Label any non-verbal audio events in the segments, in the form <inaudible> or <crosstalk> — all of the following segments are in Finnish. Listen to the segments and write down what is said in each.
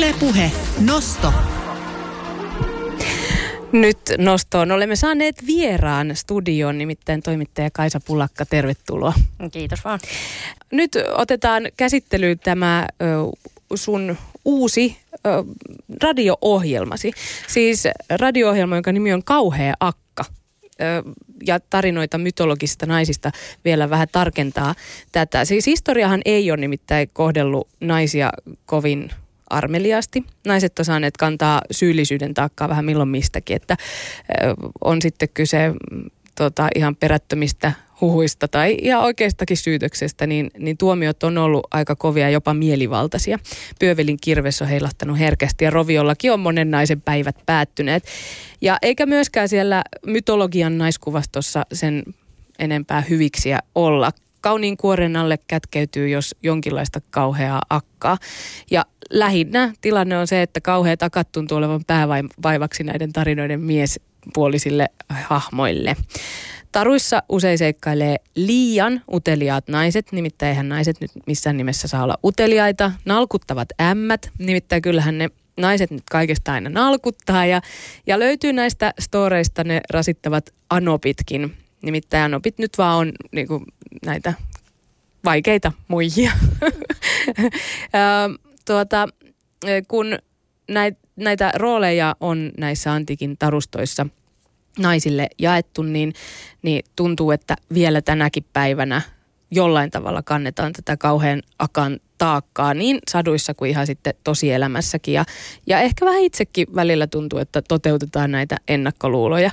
Ylepuhe Nosto. Nyt nostoon olemme saaneet vieraan studioon, nimittäin toimittaja Kaisa Pulakka, tervetuloa. Kiitos vaan. Nyt otetaan käsittelyyn tämä ö, sun uusi ö, radio-ohjelmasi. Siis radio-ohjelma, jonka nimi on Kauhea Akka ja tarinoita mytologisista naisista vielä vähän tarkentaa tätä. Siis historiahan ei ole nimittäin kohdellut naisia kovin armeliasti. Naiset on saaneet kantaa syyllisyyden taakkaa vähän milloin mistäkin, että on sitten kyse tota, ihan perättömistä huhuista tai ihan oikeastakin syytöksestä, niin, niin tuomiot on ollut aika kovia, jopa mielivaltaisia. Pyövelin kirves on heilahtanut herkästi ja roviollakin on monen naisen päivät päättyneet. Ja eikä myöskään siellä mytologian naiskuvastossa sen enempää hyviksiä olla. Kauniin kuoren alle kätkeytyy jos jonkinlaista kauheaa akkaa. Ja lähinnä tilanne on se, että kauhea takat tuntuu olevan päävaivaksi näiden tarinoiden miespuolisille hahmoille. Taruissa usein seikkailee liian uteliaat naiset, nimittäin eihän naiset nyt missään nimessä saa olla uteliaita. Nalkuttavat ämmät, nimittäin kyllähän ne naiset nyt kaikesta aina nalkuttaa ja, ja löytyy näistä storeista ne rasittavat anopitkin. Nimittäin anopit nyt vaan on niin kuin, näitä vaikeita muijia. <laughs> tuota, kun näitä rooleja on näissä antiikin tarustoissa – naisille jaettu, niin, niin tuntuu, että vielä tänäkin päivänä jollain tavalla kannetaan tätä kauhean akan taakkaa niin saduissa kuin ihan sitten tosielämässäkin. Ja, ja ehkä vähän itsekin välillä tuntuu, että toteutetaan näitä ennakkoluuloja.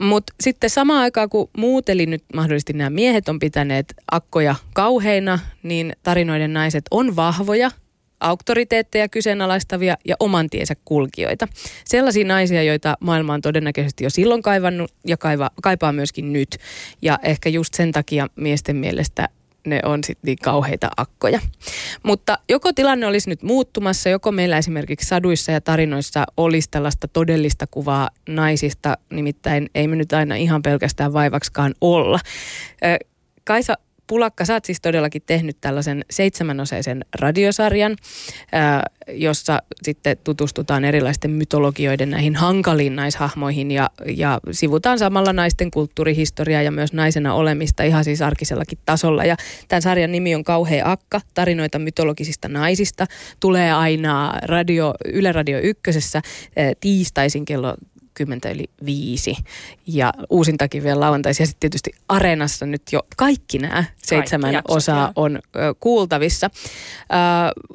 Mutta sitten samaan aikaan, kun muut, eli nyt mahdollisesti nämä miehet on pitäneet akkoja kauheina, niin tarinoiden naiset on vahvoja – auktoriteetteja kyseenalaistavia ja oman tiensä kulkijoita. Sellaisia naisia, joita maailma on todennäköisesti jo silloin kaivannut ja kaiva, kaipaa myöskin nyt. Ja ehkä just sen takia miesten mielestä ne on sitten niin kauheita akkoja. Mutta joko tilanne olisi nyt muuttumassa, joko meillä esimerkiksi saduissa ja tarinoissa olisi tällaista todellista kuvaa naisista, nimittäin ei me nyt aina ihan pelkästään vaivakskaan olla. Kaisa Pulakka, sä oot siis todellakin tehnyt tällaisen seitsemänosaisen radiosarjan, jossa sitten tutustutaan erilaisten mytologioiden näihin hankaliin naishahmoihin ja, ja sivutaan samalla naisten kulttuurihistoriaa ja myös naisena olemista ihan siis arkisellakin tasolla. Ja tämän sarjan nimi on Kauhea Akka, tarinoita mytologisista naisista. Tulee aina radio, Yle Radio Ykkösessä tiistaisin kello 10 yli 5 ja uusintakin vielä lauantaisin ja sitten tietysti Areenassa nyt jo kaikki nämä seitsemän kaikki osaa on ö, kuultavissa. Ö,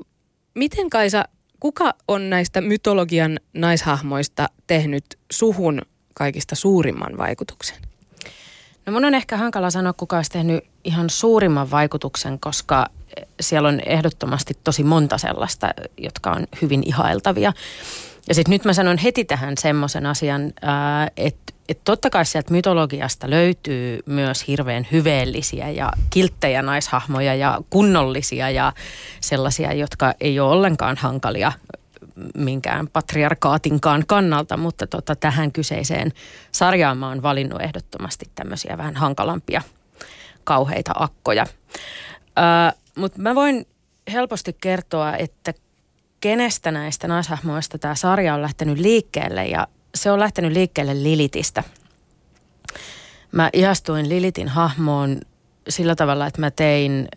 miten Kaisa, kuka on näistä mytologian naishahmoista tehnyt suhun kaikista suurimman vaikutuksen? No mun on ehkä hankala sanoa, kuka olisi tehnyt ihan suurimman vaikutuksen, koska siellä on ehdottomasti tosi monta sellaista, jotka on hyvin ihailtavia. Ja sitten nyt mä sanon heti tähän semmoisen asian, että et totta kai sieltä mytologiasta löytyy myös hirveän hyveellisiä ja kilttejä naishahmoja ja kunnollisia ja sellaisia, jotka ei ole ollenkaan hankalia minkään patriarkaatinkaan kannalta, mutta tota, tähän kyseiseen sarjaan mä oon valinnut ehdottomasti tämmöisiä vähän hankalampia kauheita akkoja. Mutta mä voin helposti kertoa, että kenestä näistä naishahmoista tämä sarja on lähtenyt liikkeelle ja se on lähtenyt liikkeelle Lilitistä. Mä ihastuin Lilitin hahmoon sillä tavalla, että mä tein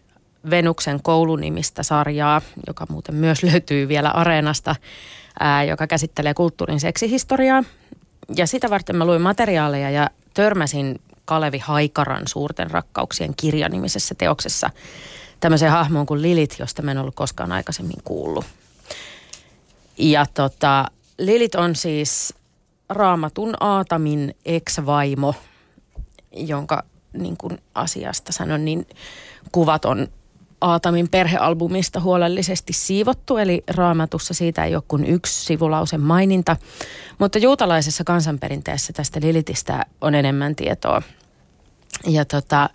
Venuksen koulunimistä sarjaa, joka muuten myös <laughs> löytyy vielä Areenasta, ää, joka käsittelee kulttuurin seksihistoriaa. Ja sitä varten mä luin materiaaleja ja törmäsin Kalevi Haikaran Suurten rakkauksien kirjanimisessä teoksessa tämmöiseen hahmoon kuin Lilit, josta mä en ollut koskaan aikaisemmin kuullut. Ja tota, Lilit on siis raamatun Aatamin ex-vaimo, jonka niin kuin asiasta sanon, niin kuvat on Aatamin perhealbumista huolellisesti siivottu, eli raamatussa siitä ei ole kuin yksi sivulause maininta. Mutta juutalaisessa kansanperinteessä tästä Lilitistä on enemmän tietoa. Ja tota,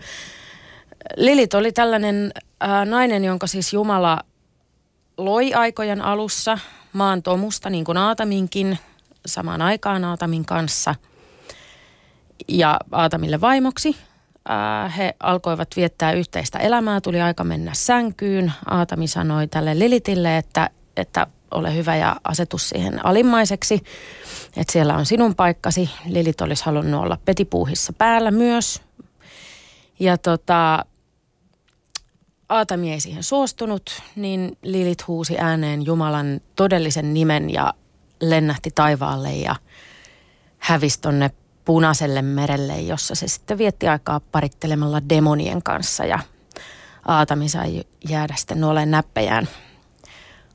Lilit oli tällainen ää, nainen, jonka siis Jumala loi aikojen alussa maan tomusta, niin kuin Aataminkin, samaan aikaan Aatamin kanssa. Ja Aatamille vaimoksi he alkoivat viettää yhteistä elämää, tuli aika mennä sänkyyn. Aatami sanoi tälle Lilitille, että, että ole hyvä ja asetu siihen alimmaiseksi. Että siellä on sinun paikkasi. Lilit olisi halunnut olla petipuuhissa päällä myös. Ja tota, Aatami ei siihen suostunut, niin Lilit huusi ääneen Jumalan todellisen nimen ja lennähti taivaalle ja hävisi tonne punaiselle merelle, jossa se sitten vietti aikaa parittelemalla demonien kanssa ja Aatami sai jäädä sitten nuoleen näppejään,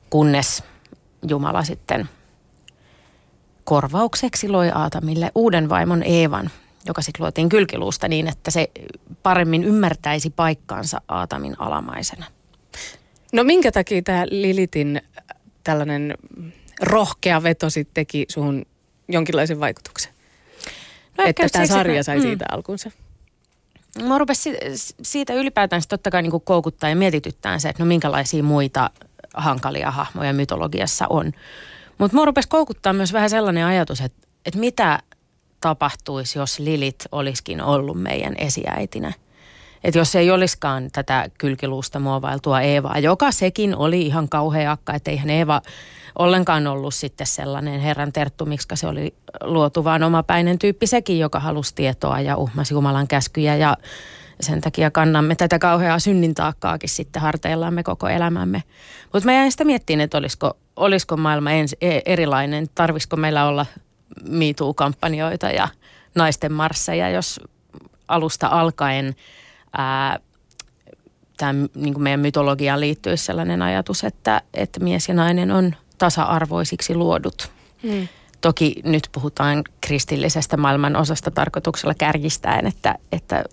kunnes Jumala sitten korvaukseksi loi Aatamille uuden vaimon Eevan, joka sitten luotiin kylkiluusta niin, että se paremmin ymmärtäisi paikkaansa Aatamin alamaisena. No minkä takia tämä Lilitin tällainen rohkea veto sitten teki suhun jonkinlaisen vaikutuksen? No että tämä sarja sai mm. siitä alkunsa. Mä rupesin siitä ylipäätään totta kai niin koukuttaa ja mietityttää se, että no minkälaisia muita hankalia hahmoja mytologiassa on. Mutta mua rupesi koukuttaa myös vähän sellainen ajatus, että, että mitä tapahtuisi, jos Lilit olisikin ollut meidän esiäitinä. Että jos ei olisikaan tätä kylkiluusta muovailtua Eevaa, joka sekin oli ihan kauhea akka, että eihän Eeva ollenkaan ollut sitten sellainen herran terttu, miksi se oli luotu, vaan omapäinen tyyppi sekin, joka halusi tietoa ja uhmasi Jumalan käskyjä ja sen takia kannamme tätä kauheaa synnintaakkaakin sitten harteillamme koko elämämme. Mutta mä jäin sitä miettiin, että olisiko, olisiko maailma ens, e, erilainen, tarvisiko meillä olla MeToo-kampanjoita ja naisten marsseja, jos alusta alkaen ää, tämän, niin kuin meidän mytologiaan liittyisi sellainen ajatus, että, että mies ja nainen on tasa-arvoisiksi luodut. Mm. Toki nyt puhutaan kristillisestä maailman osasta tarkoituksella kärjistäen, että, että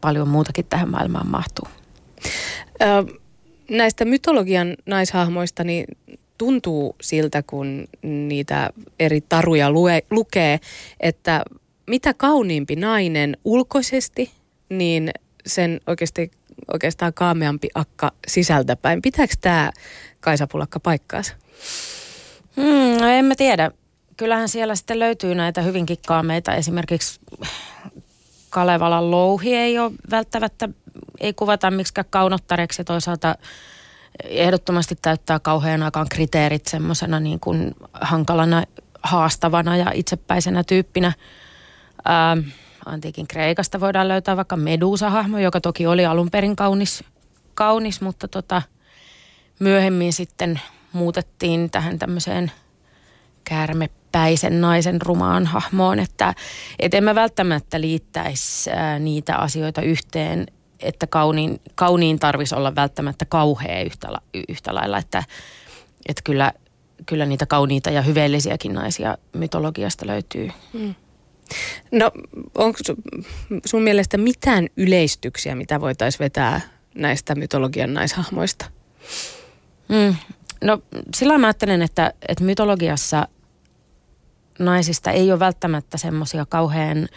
paljon muutakin tähän maailmaan mahtuu. Ö, näistä mytologian naishahmoista niin tuntuu siltä, kun niitä eri taruja lue, lukee, että mitä kauniimpi nainen ulkoisesti, niin sen oikeasti, oikeastaan kaameampi akka sisältäpäin. Pitääkö tämä Kaisa Pulakka paikkaansa? Hmm, no en mä tiedä. Kyllähän siellä sitten löytyy näitä hyvinkin kaameita. Esimerkiksi Kalevalan louhi ei ole välttämättä, ei kuvata miksikään kaunottareksi toisaalta ehdottomasti täyttää kauhean aikaan kriteerit semmoisena niin kuin hankalana, haastavana ja itsepäisenä tyyppinä. Ää, antiikin Kreikasta voidaan löytää vaikka Medusa-hahmo, joka toki oli alun perin kaunis, kaunis mutta tota, myöhemmin sitten muutettiin tähän tämmöiseen käärmepäisen naisen rumaan hahmoon, että et en mä välttämättä liittäisi niitä asioita yhteen, että kauniin, kauniin tarvisi olla välttämättä kauhea yhtä, yhtä lailla, että, että kyllä, kyllä niitä kauniita ja hyveellisiäkin naisia mytologiasta löytyy. Mm. No onko sun mielestä mitään yleistyksiä, mitä voitaisiin vetää näistä mytologian naishahmoista? Mm. No sillä mä ajattelen, että, että mytologiassa naisista ei ole välttämättä semmoisia kauhean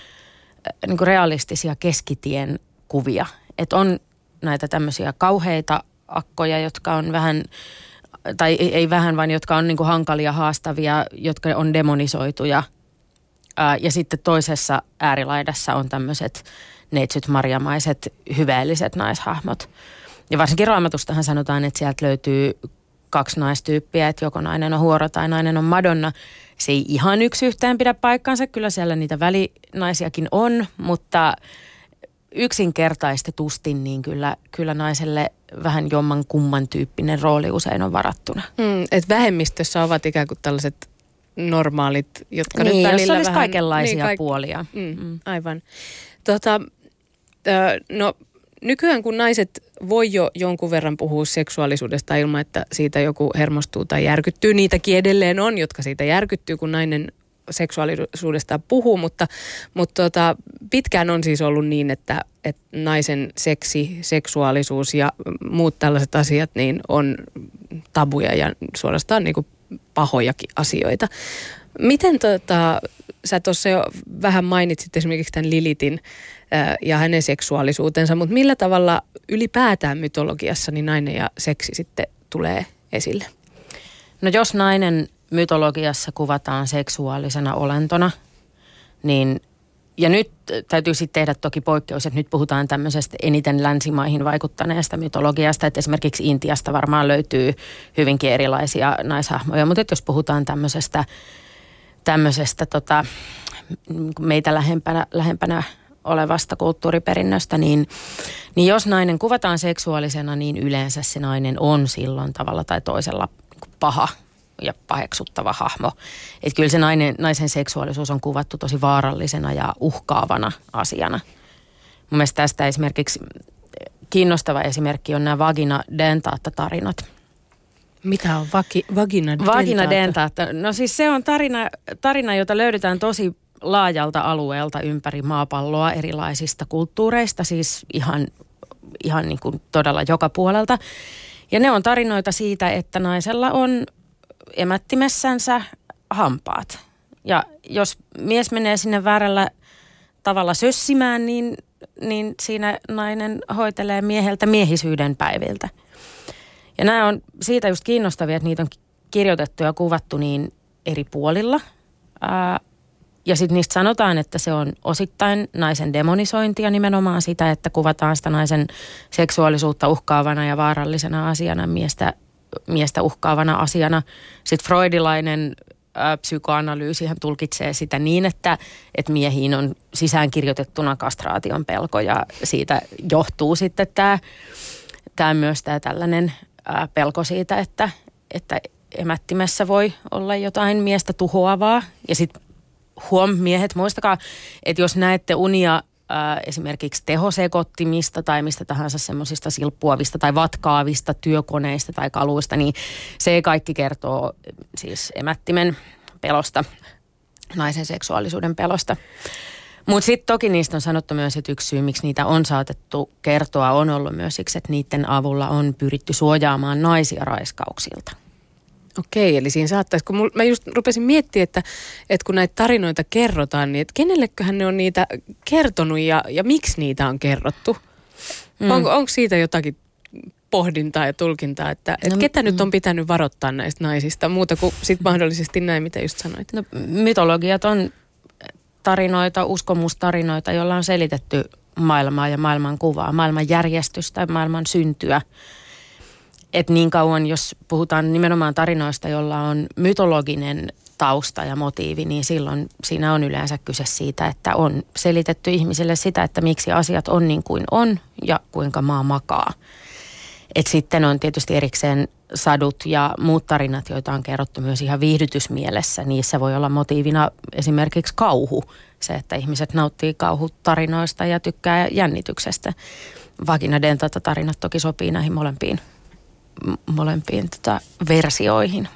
niin realistisia keskitien kuvia. Että on näitä tämmöisiä kauheita akkoja, jotka on vähän, tai ei, ei vähän, vaan jotka on niin kuin hankalia, haastavia, jotka on demonisoituja. Ää, ja sitten toisessa äärilaidassa on tämmöiset neitsyt marjamaiset, hyveelliset naishahmot. Ja varsinkin raamatustahan sanotaan, että sieltä löytyy kaksi naistyyppiä, että joko nainen on huoro tai nainen on Madonna. Se ei ihan yksi yhteen pidä paikkaansa, kyllä siellä niitä välinaisiakin on, mutta yksinkertaistetusti niin kyllä, kyllä naiselle vähän jomman kumman tyyppinen rooli usein on varattuna. Mm, et vähemmistössä ovat ikään kuin tällaiset normaalit, jotka niin, nyt välillä olisi vähän, kaikenlaisia niin, kaik- puolia. Mm, mm. Aivan. Tota, no nykyään kun naiset voi jo jonkun verran puhua seksuaalisuudesta ilman, että siitä joku hermostuu tai järkyttyy. Niitäkin edelleen on, jotka siitä järkyttyy, kun nainen seksuaalisuudesta puhuu, mutta, mutta tota, pitkään on siis ollut niin, että, että naisen seksi, seksuaalisuus ja muut tällaiset asiat niin on tabuja ja suorastaan niin kuin pahojakin asioita. Miten tota, sä tuossa jo vähän mainitsit esimerkiksi tämän Lilitin ja hänen seksuaalisuutensa, mutta millä tavalla ylipäätään mytologiassa niin nainen ja seksi sitten tulee esille? No jos nainen mytologiassa kuvataan seksuaalisena olentona, niin ja nyt täytyy sitten tehdä toki poikkeus, että nyt puhutaan tämmöisestä eniten länsimaihin vaikuttaneesta mytologiasta, että esimerkiksi Intiasta varmaan löytyy hyvinkin erilaisia naishahmoja, mutta jos puhutaan tämmöisestä, tämmöisestä tota, meitä lähempänä, lähempänä olevasta kulttuuriperinnöstä, niin, niin jos nainen kuvataan seksuaalisena, niin yleensä se nainen on silloin tavalla tai toisella paha ja paheksuttava hahmo. Että kyllä se nainen, naisen seksuaalisuus on kuvattu tosi vaarallisena ja uhkaavana asiana. Mun mielestä tästä esimerkiksi kiinnostava esimerkki on nämä vagina dentaatta tarinat. Mitä on vagi, vagina dentata? Vagina dentata. No siis se on tarina, tarina, jota löydetään tosi laajalta alueelta ympäri maapalloa erilaisista kulttuureista, siis ihan, ihan niin kuin todella joka puolelta. Ja ne on tarinoita siitä, että naisella on emättimessänsä hampaat. Ja jos mies menee sinne väärällä tavalla sössimään, niin, niin siinä nainen hoitelee mieheltä miehisyyden päiviltä. Ja nämä on siitä just kiinnostavia, että niitä on kirjoitettu ja kuvattu niin eri puolilla. Ää, ja sitten niistä sanotaan, että se on osittain naisen demonisointia nimenomaan sitä, että kuvataan sitä naisen seksuaalisuutta uhkaavana ja vaarallisena asiana, miestä, miestä uhkaavana asiana. Sitten freudilainen ää, psykoanalyysihän tulkitsee sitä niin, että, että miehiin on sisäänkirjoitettuna kastraation pelko ja siitä johtuu sitten tämä, tämä myös tämä tällainen pelko siitä, että, että emättimessä voi olla jotain miestä tuhoavaa. Ja sitten huom, miehet, muistakaa, että jos näette unia ää, esimerkiksi tehosekottimista tai mistä tahansa semmoisista silppuavista tai vatkaavista työkoneista tai kaluista, niin se kaikki kertoo siis emättimen pelosta, naisen seksuaalisuuden pelosta. Mutta sitten toki niistä on sanottu myös, että yksi syy, miksi niitä on saatettu kertoa, on ollut myös siksi, että niiden avulla on pyritty suojaamaan naisia raiskauksilta. Okei, eli siinä saattaisi, kun mul, mä just rupesin miettimään, että, että kun näitä tarinoita kerrotaan, niin että kenelleköhän ne on niitä kertonut ja, ja miksi niitä on kerrottu? Mm. Onko, onko siitä jotakin pohdintaa ja tulkintaa, että, että no, ketä mm. nyt on pitänyt varoittaa näistä naisista, muuta kuin sit mahdollisesti näin, mitä just sanoit? No, mytologiat on tarinoita, uskomustarinoita, joilla on selitetty maailmaa ja maailman kuvaa, maailman järjestystä ja maailman syntyä – että niin kauan, jos puhutaan nimenomaan tarinoista, jolla on mytologinen tausta ja motiivi, niin silloin siinä on yleensä kyse siitä, että on selitetty ihmisille sitä, että miksi asiat on niin kuin on ja kuinka maa makaa. Et sitten on tietysti erikseen sadut ja muut tarinat, joita on kerrottu myös ihan viihdytysmielessä. Niissä voi olla motiivina esimerkiksi kauhu, se, että ihmiset nauttii kauhutarinoista ja tykkää jännityksestä. Vagina tarinat toki sopii näihin molempiin molempiin tota, versioihin.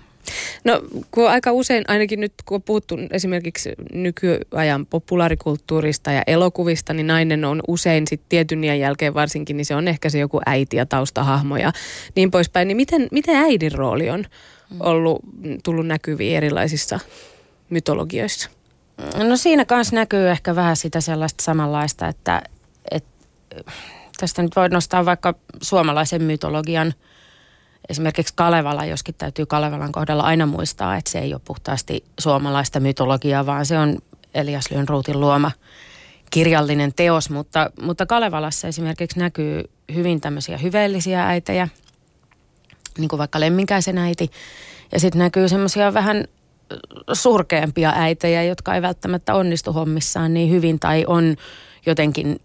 No kun aika usein, ainakin nyt kun on puhuttu esimerkiksi nykyajan populaarikulttuurista ja elokuvista, niin nainen on usein sitten tietyn iän jälkeen varsinkin, niin se on ehkä se joku äiti ja taustahahmo ja niin poispäin. Niin miten, miten äidin rooli on ollut, tullut näkyviin erilaisissa mytologioissa? No siinä kanssa näkyy ehkä vähän sitä sellaista samanlaista, että, että tästä nyt voi nostaa vaikka suomalaisen mytologian – esimerkiksi Kalevala, joskin täytyy Kalevalan kohdalla aina muistaa, että se ei ole puhtaasti suomalaista mytologiaa, vaan se on Elias Lönnruutin luoma kirjallinen teos, mutta, mutta Kalevalassa esimerkiksi näkyy hyvin tämmöisiä hyveellisiä äitejä, niin kuin vaikka Lemminkäisen äiti, ja sitten näkyy semmoisia vähän surkeampia äitejä, jotka ei välttämättä onnistu hommissaan niin hyvin tai on jotenkin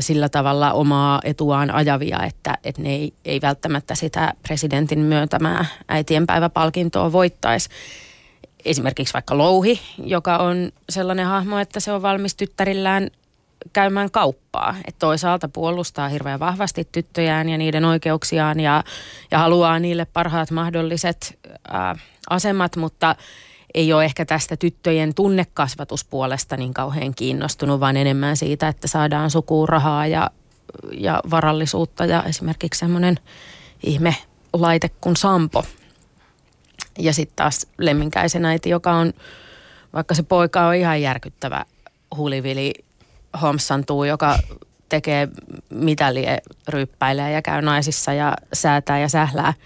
sillä tavalla omaa etuaan ajavia, että, että ne ei, ei välttämättä sitä presidentin myöntämää äitienpäiväpalkintoa voittaisi. Esimerkiksi vaikka Louhi, joka on sellainen hahmo, että se on valmis tyttärillään käymään kauppaa. Että toisaalta puolustaa hirveän vahvasti tyttöjään ja niiden oikeuksiaan ja, ja haluaa niille parhaat mahdolliset ää, asemat, mutta – ei ole ehkä tästä tyttöjen tunnekasvatuspuolesta niin kauhean kiinnostunut, vaan enemmän siitä, että saadaan sukuun rahaa ja, ja varallisuutta ja esimerkiksi semmoinen ihme laite kuin Sampo. Ja sitten taas Lemminkäisen äiti, joka on, vaikka se poika on ihan järkyttävä huulivili homsantuu, joka tekee mitä lie, ryyppäilee ja käy naisissa ja säätää ja sählää –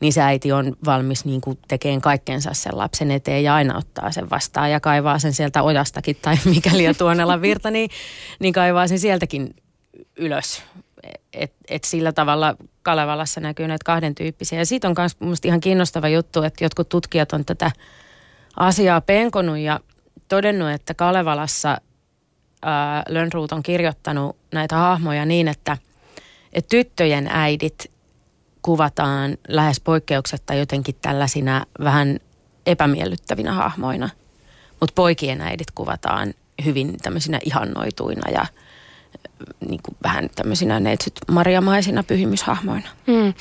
niin se äiti on valmis niin kuin tekemään kaikkensa sen lapsen eteen ja aina ottaa sen vastaan ja kaivaa sen sieltä ojastakin tai <laughs> mikäli ja tuonella virta, niin, niin kaivaa sen sieltäkin ylös. Et, et sillä tavalla Kalevalassa näkyy näitä kahden tyyppisiä. Ja siitä on myös ihan kiinnostava juttu, että jotkut tutkijat on tätä asiaa penkonut ja todennut, että Kalevalassa Lönnruut on kirjoittanut näitä hahmoja niin, että, että tyttöjen äidit kuvataan lähes poikkeuksetta jotenkin tällaisina vähän epämiellyttävinä hahmoina. Mutta poikien äidit kuvataan hyvin tämmöisinä ihannoituina ja niin kuin vähän tämmöisinä neitsyt mariamaisina pyhimyshahmoina. Mm. Äh,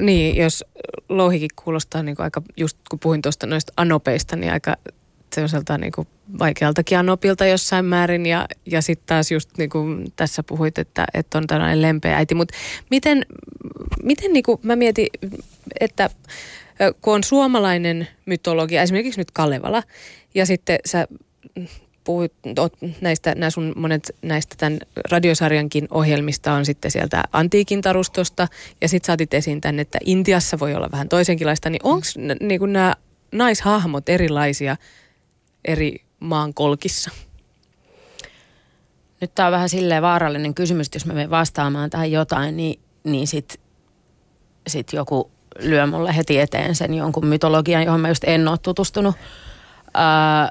niin, jos louhikin kuulostaa niin kuin aika, just kun puhuin tuosta noista anopeista, niin aika sellaiselta niin kuin vaikealtakin anopilta jossain määrin. Ja, ja sitten taas just niin kuin tässä puhuit, että, että on tällainen lempeä äiti. Mutta miten, miten niin kuin mä mietin, että kun on suomalainen mytologia, esimerkiksi nyt Kalevala, ja sitten sä puhuit näistä, nämä sun monet näistä tämän radiosarjankin ohjelmista on sitten sieltä antiikin tarustosta, ja sitten saatit esiin tänne, että Intiassa voi olla vähän toisenkinlaista, niin onko niin nämä naishahmot erilaisia eri maan kolkissa? Nyt tämä on vähän silleen vaarallinen kysymys, jos mä menen vastaamaan tähän jotain, niin, niin sitten sit joku lyö mulle heti eteen sen jonkun mytologian, johon mä just en ole tutustunut. Ää,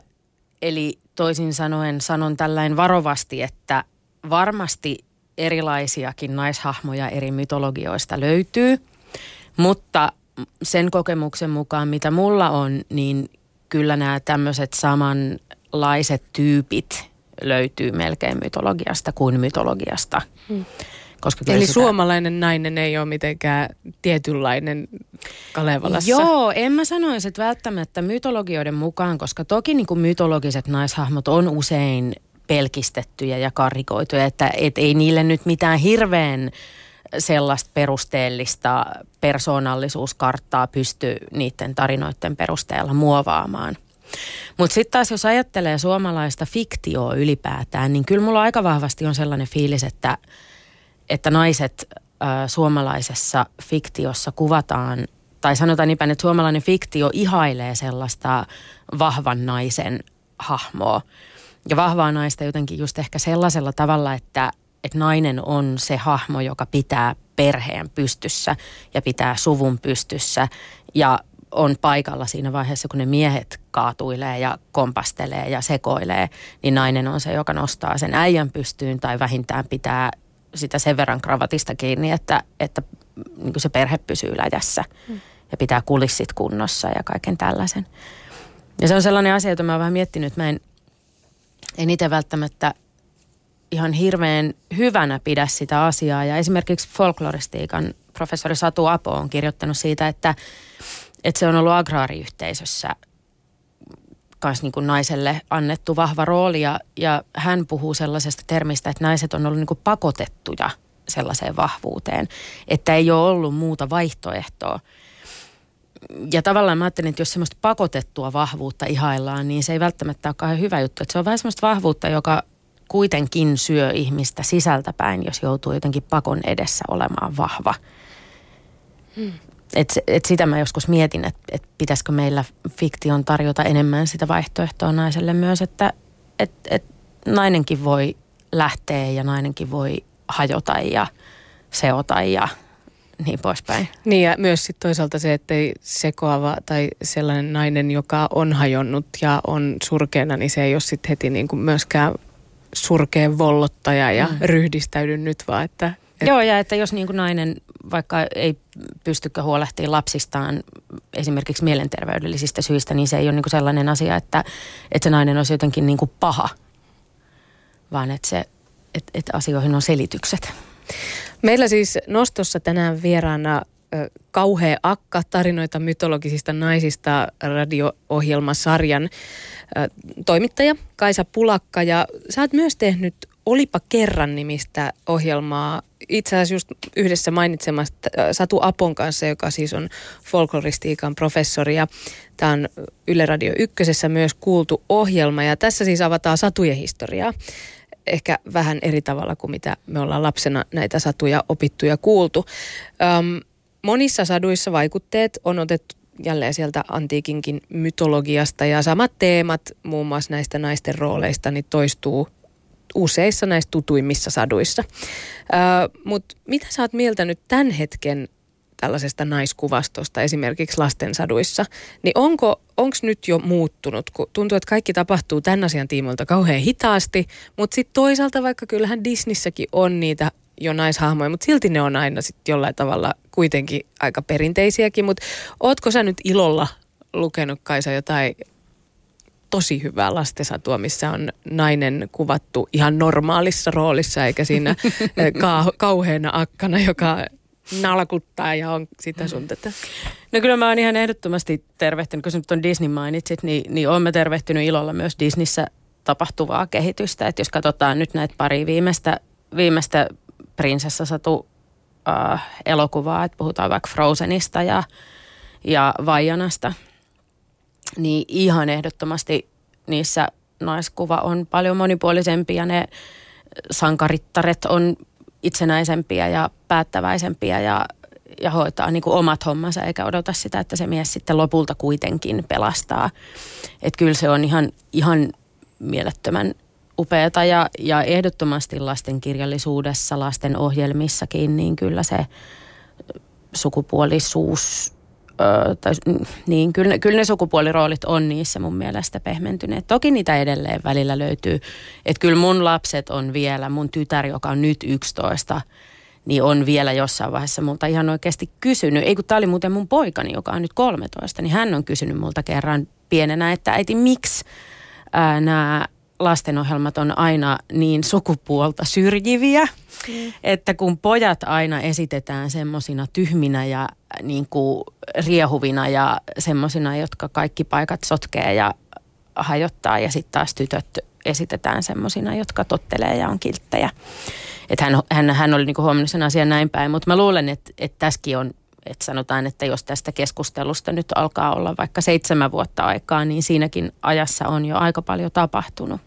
eli toisin sanoen sanon tällainen varovasti, että varmasti erilaisiakin naishahmoja eri mytologioista löytyy, mutta sen kokemuksen mukaan, mitä mulla on, niin kyllä nämä tämmöiset samanlaiset tyypit löytyy melkein mytologiasta kuin mytologiasta. Hmm. Koska Eli sitä... suomalainen nainen ei ole mitenkään tietynlainen Kalevalassa. Joo, en mä sanoisi, että välttämättä mytologioiden mukaan, koska toki niin kuin mytologiset naishahmot on usein pelkistettyjä ja karikoituja, että et ei niille nyt mitään hirveän sellaista perusteellista persoonallisuuskarttaa pysty niiden tarinoiden perusteella muovaamaan. Mutta sitten taas jos ajattelee suomalaista fiktioa ylipäätään, niin kyllä mulla aika vahvasti on sellainen fiilis, että, että naiset äh, suomalaisessa fiktiossa kuvataan, tai sanotaan niinpäin, että suomalainen fiktio ihailee sellaista vahvan naisen hahmoa. Ja vahvaa naista jotenkin just ehkä sellaisella tavalla, että, että nainen on se hahmo, joka pitää perheen pystyssä ja pitää suvun pystyssä ja on paikalla siinä vaiheessa, kun ne miehet kaatuilee ja kompastelee ja sekoilee, niin nainen on se, joka nostaa sen äijän pystyyn tai vähintään pitää sitä sen verran kravatista kiinni, että, että niin se perhe pysyy läjässä mm. ja pitää kulissit kunnossa ja kaiken tällaisen. Ja se on sellainen asia, jota mä oon vähän miettinyt. Mä en, en itse välttämättä ihan hirveän hyvänä pidä sitä asiaa. Ja esimerkiksi folkloristiikan professori Satu Apo on kirjoittanut siitä, että, että se on ollut agraariyhteisössä myös niin kuin naiselle annettu vahva rooli ja, ja hän puhuu sellaisesta termistä, että naiset on ollut niin kuin pakotettuja sellaiseen vahvuuteen, että ei ole ollut muuta vaihtoehtoa. Ja tavallaan mä ajattelin, että jos semmoista pakotettua vahvuutta ihaillaan, niin se ei välttämättä ole kauhean hyvä juttu. Että se on vähän semmoista vahvuutta, joka kuitenkin syö ihmistä sisältäpäin, jos joutuu jotenkin pakon edessä olemaan vahva. Hmm. Et, et sitä mä joskus mietin, että et pitäisikö meillä fiktion tarjota enemmän sitä vaihtoehtoa naiselle myös, että et, et nainenkin voi lähteä ja nainenkin voi hajota ja seota ja niin poispäin. Niin ja myös sit toisaalta se, että ei sekoava tai sellainen nainen, joka on hajonnut ja on surkeana, niin se ei ole sitten heti niin kuin myöskään surkeen vollottaja ja mm. ryhdistäydy nyt vaan, että et... Joo, ja että jos niin kuin nainen vaikka ei pystykö huolehtimaan lapsistaan esimerkiksi mielenterveydellisistä syistä, niin se ei ole niin kuin sellainen asia, että, että se nainen olisi jotenkin niin kuin paha, vaan että, se, että, että asioihin on selitykset. Meillä siis nostossa tänään vieraana kauhea akka tarinoita mytologisista naisista radio-ohjelmasarjan toimittaja Kaisa Pulakka. Ja sä oot myös tehnyt Olipa kerran nimistä ohjelmaa. Itse asiassa just yhdessä mainitsemasta Satu Apon kanssa, joka siis on folkloristiikan professori. Ja tämä on Yle Radio Ykkösessä myös kuultu ohjelma. Ja tässä siis avataan satujen historiaa. Ehkä vähän eri tavalla kuin mitä me ollaan lapsena näitä satuja opittu ja kuultu. Öm, monissa saduissa vaikutteet on otettu jälleen sieltä antiikinkin mytologiasta ja samat teemat muun muassa näistä naisten rooleista niin toistuu useissa näistä tutuimmissa saduissa. Mutta mitä sä oot mieltä nyt tämän hetken tällaisesta naiskuvastosta esimerkiksi lastensaduissa, niin onko onko nyt jo muuttunut, kun tuntuu, että kaikki tapahtuu tämän asian tiimoilta kauhean hitaasti, mutta sitten toisaalta vaikka kyllähän Disneyssäkin on niitä jo naishahmoja, mutta silti ne on aina sitten jollain tavalla kuitenkin aika perinteisiäkin, mutta ootko sä nyt ilolla lukenut Kaisa jotain tosi hyvää lastensatua, missä on nainen kuvattu ihan normaalissa roolissa, eikä siinä <laughs> ka- kauheana akkana, joka nalkuttaa ja on sitä sun tätä? No kyllä mä oon ihan ehdottomasti tervehtynyt, kun sä nyt on Disney mainitsit, niin, niin oon mä tervehtynyt ilolla myös Disneyssä tapahtuvaa kehitystä. Että jos katsotaan nyt näitä pari viimeistä, viimeistä prinsessasatu äh, elokuvaa, että puhutaan vaikka Frozenista ja, ja Vajanasta, niin ihan ehdottomasti niissä naiskuva on paljon monipuolisempi ja ne sankarittaret on itsenäisempiä ja päättäväisempiä ja, ja hoitaa niin kuin omat hommansa eikä odota sitä, että se mies sitten lopulta kuitenkin pelastaa. Että kyllä se on ihan, ihan mielettömän upeata ja, ja ehdottomasti lastenkirjallisuudessa, lasten ohjelmissakin, niin kyllä se sukupuolisuus Öö, tai, niin, kyllä, kyllä ne sukupuoliroolit on niissä mun mielestä pehmentyneet. Toki niitä edelleen välillä löytyy. Että kyllä mun lapset on vielä, mun tytär, joka on nyt 11, niin on vielä jossain vaiheessa multa ihan oikeasti kysynyt. Ei kun tämä oli muuten mun poikani, joka on nyt 13, niin hän on kysynyt multa kerran pienenä, että äiti, miksi nämä lastenohjelmat on aina niin sukupuolta syrjiviä, mm. että kun pojat aina esitetään semmoisina tyhminä ja niin kuin riehuvina ja semmoisina, jotka kaikki paikat sotkee ja hajottaa ja sitten taas tytöt esitetään semmoisina, jotka tottelee ja on kilttejä. Että hän, hän, hän oli niinku huomannut sen asian näin päin, mutta mä luulen, että, että tässäkin on, että sanotaan, että jos tästä keskustelusta nyt alkaa olla vaikka seitsemän vuotta aikaa, niin siinäkin ajassa on jo aika paljon tapahtunut.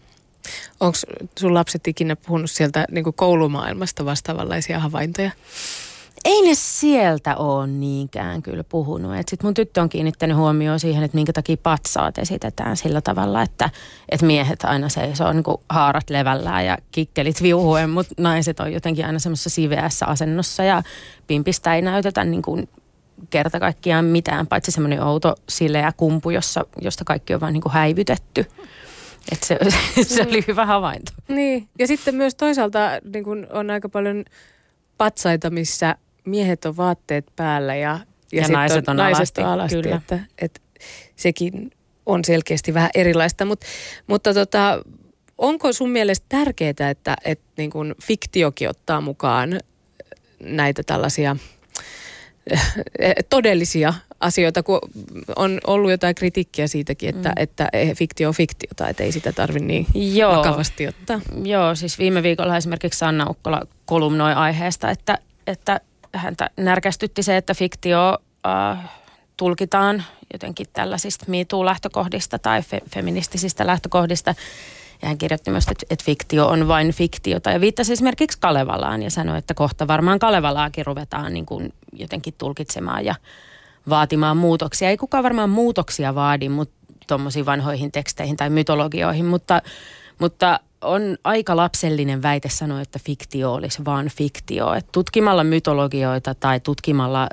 Onko sun lapset ikinä puhunut sieltä niin koulumaailmasta vastaavanlaisia havaintoja? Ei ne sieltä ole niinkään kyllä puhunut. Sitten mun tyttö on kiinnittänyt huomioon siihen, että minkä takia patsaat esitetään sillä tavalla, että, että miehet aina seisoo niin haarat levällään ja kikkelit viuhuen, mutta naiset on jotenkin aina semmoisessa siveässä asennossa ja pimpistä ei näytetä niin kuin kerta kaikkiaan mitään, paitsi semmoinen outo sileä kumpu, jossa, josta kaikki on vain niin kuin häivytetty. Et se, <laughs> se oli hyvä havainto. Niin, ja sitten myös toisaalta niin kun on aika paljon patsaita, missä miehet on vaatteet päällä ja, ja, ja naiset on, naiset alasti. On alasti kyllä. Että, että sekin on selkeästi vähän erilaista, Mut, mutta tota, onko sun mielestä tärkeää, että, että niin kuin fiktiokin ottaa mukaan näitä tällaisia eh, todellisia asioita, kun on ollut jotain kritiikkiä siitäkin, että, mm. että fiktio on fiktiota, että ei sitä tarvitse niin Joo. vakavasti ottaa. Joo, siis viime viikolla esimerkiksi Sanna Ukkola kolumnoi aiheesta, että, että häntä närkästytti se, että fiktio äh, tulkitaan jotenkin tällaisista MeToo-lähtökohdista tai fe, feministisistä lähtökohdista. Ja hän kirjoitti myös, että, että fiktio on vain fiktiota. Ja viittasi esimerkiksi Kalevalaan ja sanoi, että kohta varmaan Kalevalaakin ruvetaan niin kuin jotenkin tulkitsemaan ja vaatimaan muutoksia. Ei kukaan varmaan muutoksia vaadi mutta tuommoisiin vanhoihin teksteihin tai mytologioihin, mutta, mutta on aika lapsellinen väite sanoa, että fiktio olisi vaan fiktio. Et tutkimalla mytologioita tai tutkimalla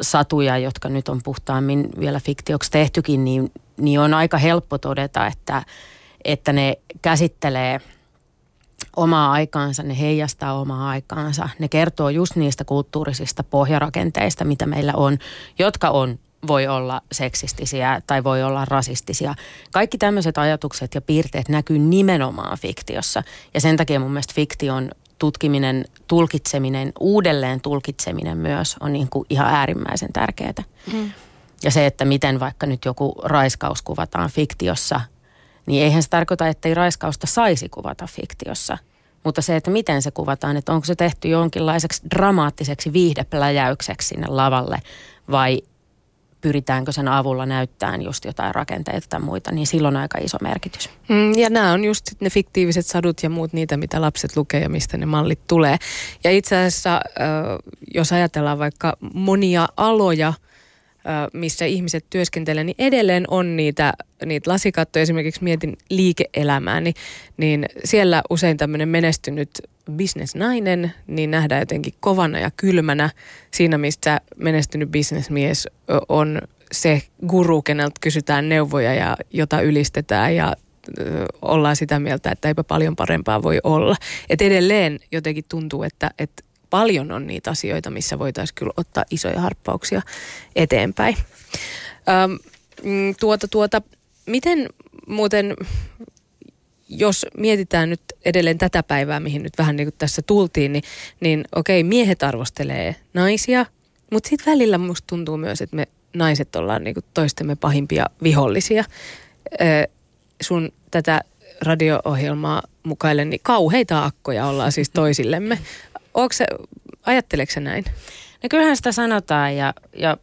satuja, jotka nyt on puhtaammin vielä fiktioksi tehtykin, niin, niin on aika helppo todeta, että, että ne käsittelee omaa aikaansa, ne heijastaa omaa aikaansa. Ne kertoo just niistä kulttuurisista pohjarakenteista, mitä meillä on, jotka on voi olla seksistisiä tai voi olla rasistisia. Kaikki tämmöiset ajatukset ja piirteet näkyy nimenomaan fiktiossa. Ja sen takia mun mielestä fiktion tutkiminen, tulkitseminen, uudelleen tulkitseminen myös on niin kuin ihan äärimmäisen tärkeää. Mm. Ja se, että miten vaikka nyt joku raiskaus kuvataan fiktiossa, niin eihän se tarkoita, että ei raiskausta saisi kuvata fiktiossa. Mutta se, että miten se kuvataan, että onko se tehty jonkinlaiseksi dramaattiseksi viihdepläjäykseksi sinne lavalle vai pyritäänkö sen avulla näyttämään just jotain rakenteita tai muita, niin silloin on aika iso merkitys. Mm, ja nämä on just ne fiktiiviset sadut ja muut niitä, mitä lapset lukee ja mistä ne mallit tulee. Ja itse asiassa, jos ajatellaan vaikka monia aloja, missä ihmiset työskentelee, niin edelleen on niitä, niitä lasikattoja. Esimerkiksi mietin liike-elämää, niin, niin siellä usein tämmöinen menestynyt bisnesnainen, niin nähdään jotenkin kovana ja kylmänä siinä, mistä menestynyt bisnesmies on se guru, keneltä kysytään neuvoja ja jota ylistetään ja ollaan sitä mieltä, että eipä paljon parempaa voi olla. Et edelleen jotenkin tuntuu, että, että paljon on niitä asioita, missä voitaisiin kyllä ottaa isoja harppauksia eteenpäin. Öm, mm, tuota, tuota, miten muuten, jos mietitään nyt edelleen tätä päivää, mihin nyt vähän niin kuin tässä tultiin, niin, niin okei, miehet arvostelee naisia, mutta sitten välillä musta tuntuu myös, että me naiset ollaan niin kuin toistemme pahimpia vihollisia. Ö, sun tätä radio-ohjelmaa mukaille, niin kauheita akkoja ollaan siis toisillemme. Onko ajatteleeko se näin? No kyllähän sitä sanotaan ja, ja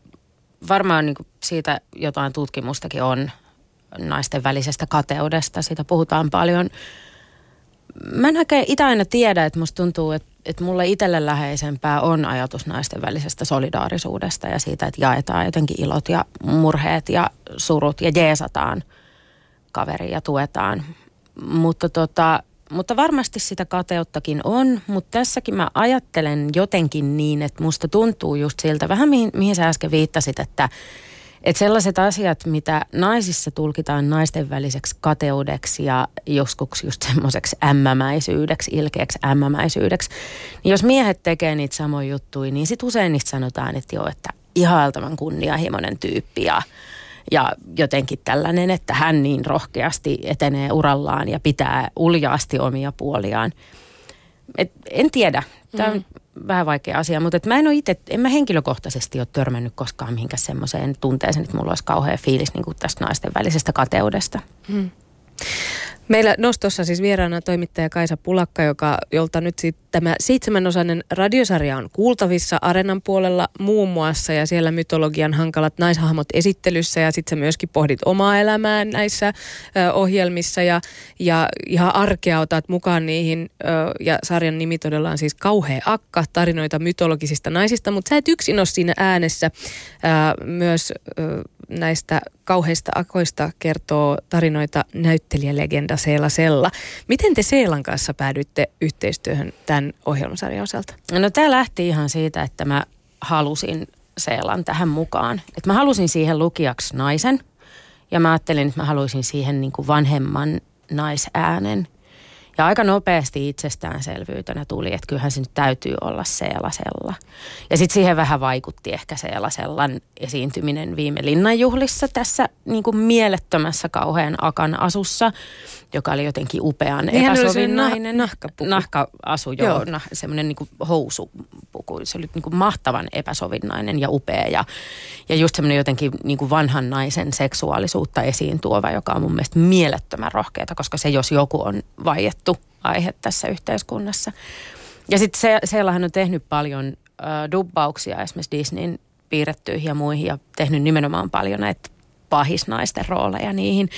varmaan niin siitä jotain tutkimustakin on naisten välisestä kateudesta. Siitä puhutaan paljon. Mä en itse aina tiedä, että musta tuntuu, että, että mulle itselle läheisempää on ajatus naisten välisestä solidaarisuudesta ja siitä, että jaetaan jotenkin ilot ja murheet ja surut ja jeesataan kaveria ja tuetaan. Mutta tota, mutta varmasti sitä kateuttakin on, mutta tässäkin mä ajattelen jotenkin niin, että musta tuntuu just siltä, vähän mihin, mihin sä äsken viittasit, että, että sellaiset asiat, mitä naisissa tulkitaan naisten väliseksi kateudeksi ja joskus just semmoiseksi ämmämäisyydeksi, ilkeäksi ämmämäisyydeksi, niin jos miehet tekee niitä samoja juttuja, niin sit usein niistä sanotaan, että joo, että ihailtavan kunnianhimoinen tyyppi ja ja jotenkin tällainen, että hän niin rohkeasti etenee urallaan ja pitää uljaasti omia puoliaan. Et en tiedä. Tämä on mm. vähän vaikea asia, mutta et mä en ole itse, en mä henkilökohtaisesti ole törmännyt koskaan mihinkään semmoiseen tunteeseen, että mulla olisi kauhea fiilis niin kuin tästä naisten välisestä kateudesta. Mm. Meillä nostossa siis vieraana toimittaja Kaisa Pulakka, joka, jolta nyt sit tämä seitsemänosainen radiosarja on kuultavissa Arenan puolella muun muassa ja siellä mytologian hankalat naishahmot esittelyssä ja sitten sä myöskin pohdit omaa elämää näissä ö, ohjelmissa ja, ja ihan arkea otat mukaan niihin ö, ja sarjan nimi todella on siis Kauhea akka, tarinoita mytologisista naisista, mutta sä et yksin ole siinä äänessä ö, myös ö, näistä kauheista akoista kertoo tarinoita näyttelijälegenda Seela Sella. Miten te Seelan kanssa päädyitte yhteistyöhön tämän ohjelmasarjan osalta? No tämä lähti ihan siitä, että mä halusin Seelan tähän mukaan. Et mä halusin siihen lukijaksi naisen ja mä ajattelin, että mä haluaisin siihen niin kuin vanhemman naisäänen. Ja aika nopeasti itsestäänselvyytenä tuli, että kyllähän se nyt täytyy olla Seelasella. Ja sitten siihen vähän vaikutti ehkä Seelasellan esiintyminen viime linnanjuhlissa tässä niin kuin mielettömässä kauhean akan asussa, joka oli jotenkin upean niin epäsovinnainen. Nah- nahkapuku. Nahka-asu, joo. joo. Nah, semmoinen niin kuin housupuku. Se oli niin kuin mahtavan epäsovinnainen ja upea ja, ja just semmoinen jotenkin niin kuin vanhan naisen seksuaalisuutta esiin tuova, joka on mun mielestä mielettömän rohkeata, koska se jos joku on vaiettu aihe tässä yhteiskunnassa. Ja sitten se, Seellahan on tehnyt paljon äh, dubbauksia esimerkiksi Disneyn piirrettyihin ja muihin ja tehnyt nimenomaan paljon näitä pahisnaisten rooleja niihin.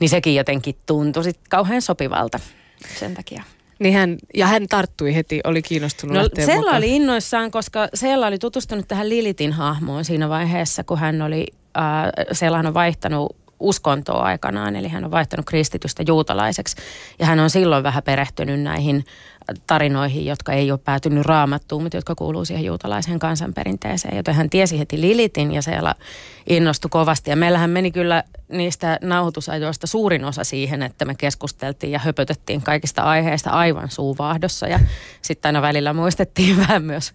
Niin sekin jotenkin tuntui sit kauhean sopivalta sen takia. Niin hän, ja hän tarttui heti, oli kiinnostunut no, Seella mukaan. oli innoissaan, koska Seella oli tutustunut tähän Lilitin hahmoon siinä vaiheessa, kun hän oli, äh, Seellahan on vaihtanut uskontoa aikanaan, eli hän on vaihtanut kristitystä juutalaiseksi. Ja hän on silloin vähän perehtynyt näihin tarinoihin, jotka ei ole päätynyt raamattuun, mutta jotka kuuluu siihen juutalaiseen kansanperinteeseen. Joten hän tiesi heti Lilitin ja siellä innostui kovasti. Ja meillähän meni kyllä niistä nauhoitusajoista suurin osa siihen, että me keskusteltiin ja höpötettiin kaikista aiheista aivan suuvaahdossa. Ja sitten aina välillä muistettiin <laughs> vähän myös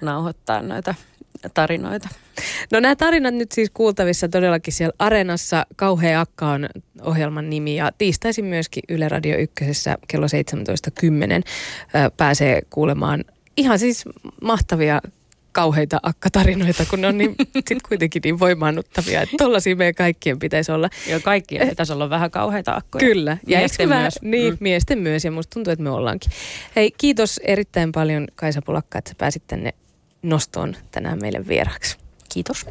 nauhoittaa noita tarinoita. No nämä tarinat nyt siis kuultavissa todellakin siellä Areenassa. Kauhea Akka on ohjelman nimi ja tiistaisin myöskin Yle Radio 1 kello 17.10 pääsee kuulemaan ihan siis mahtavia kauheita akkatarinoita, kun ne on niin, <laughs> sit kuitenkin niin voimaannuttavia. Että tollaisia meidän kaikkien pitäisi olla. Ja kaikkien pitäisi olla vähän kauheita akkoja. Kyllä. Ja miesten myös. Niin, mm. miesten myös ja musta tuntuu, että me ollaankin. Hei, kiitos erittäin paljon Kaisa Pulakka, että sä pääsit tänne nostoon tänään meille vieraksi. Kiitos.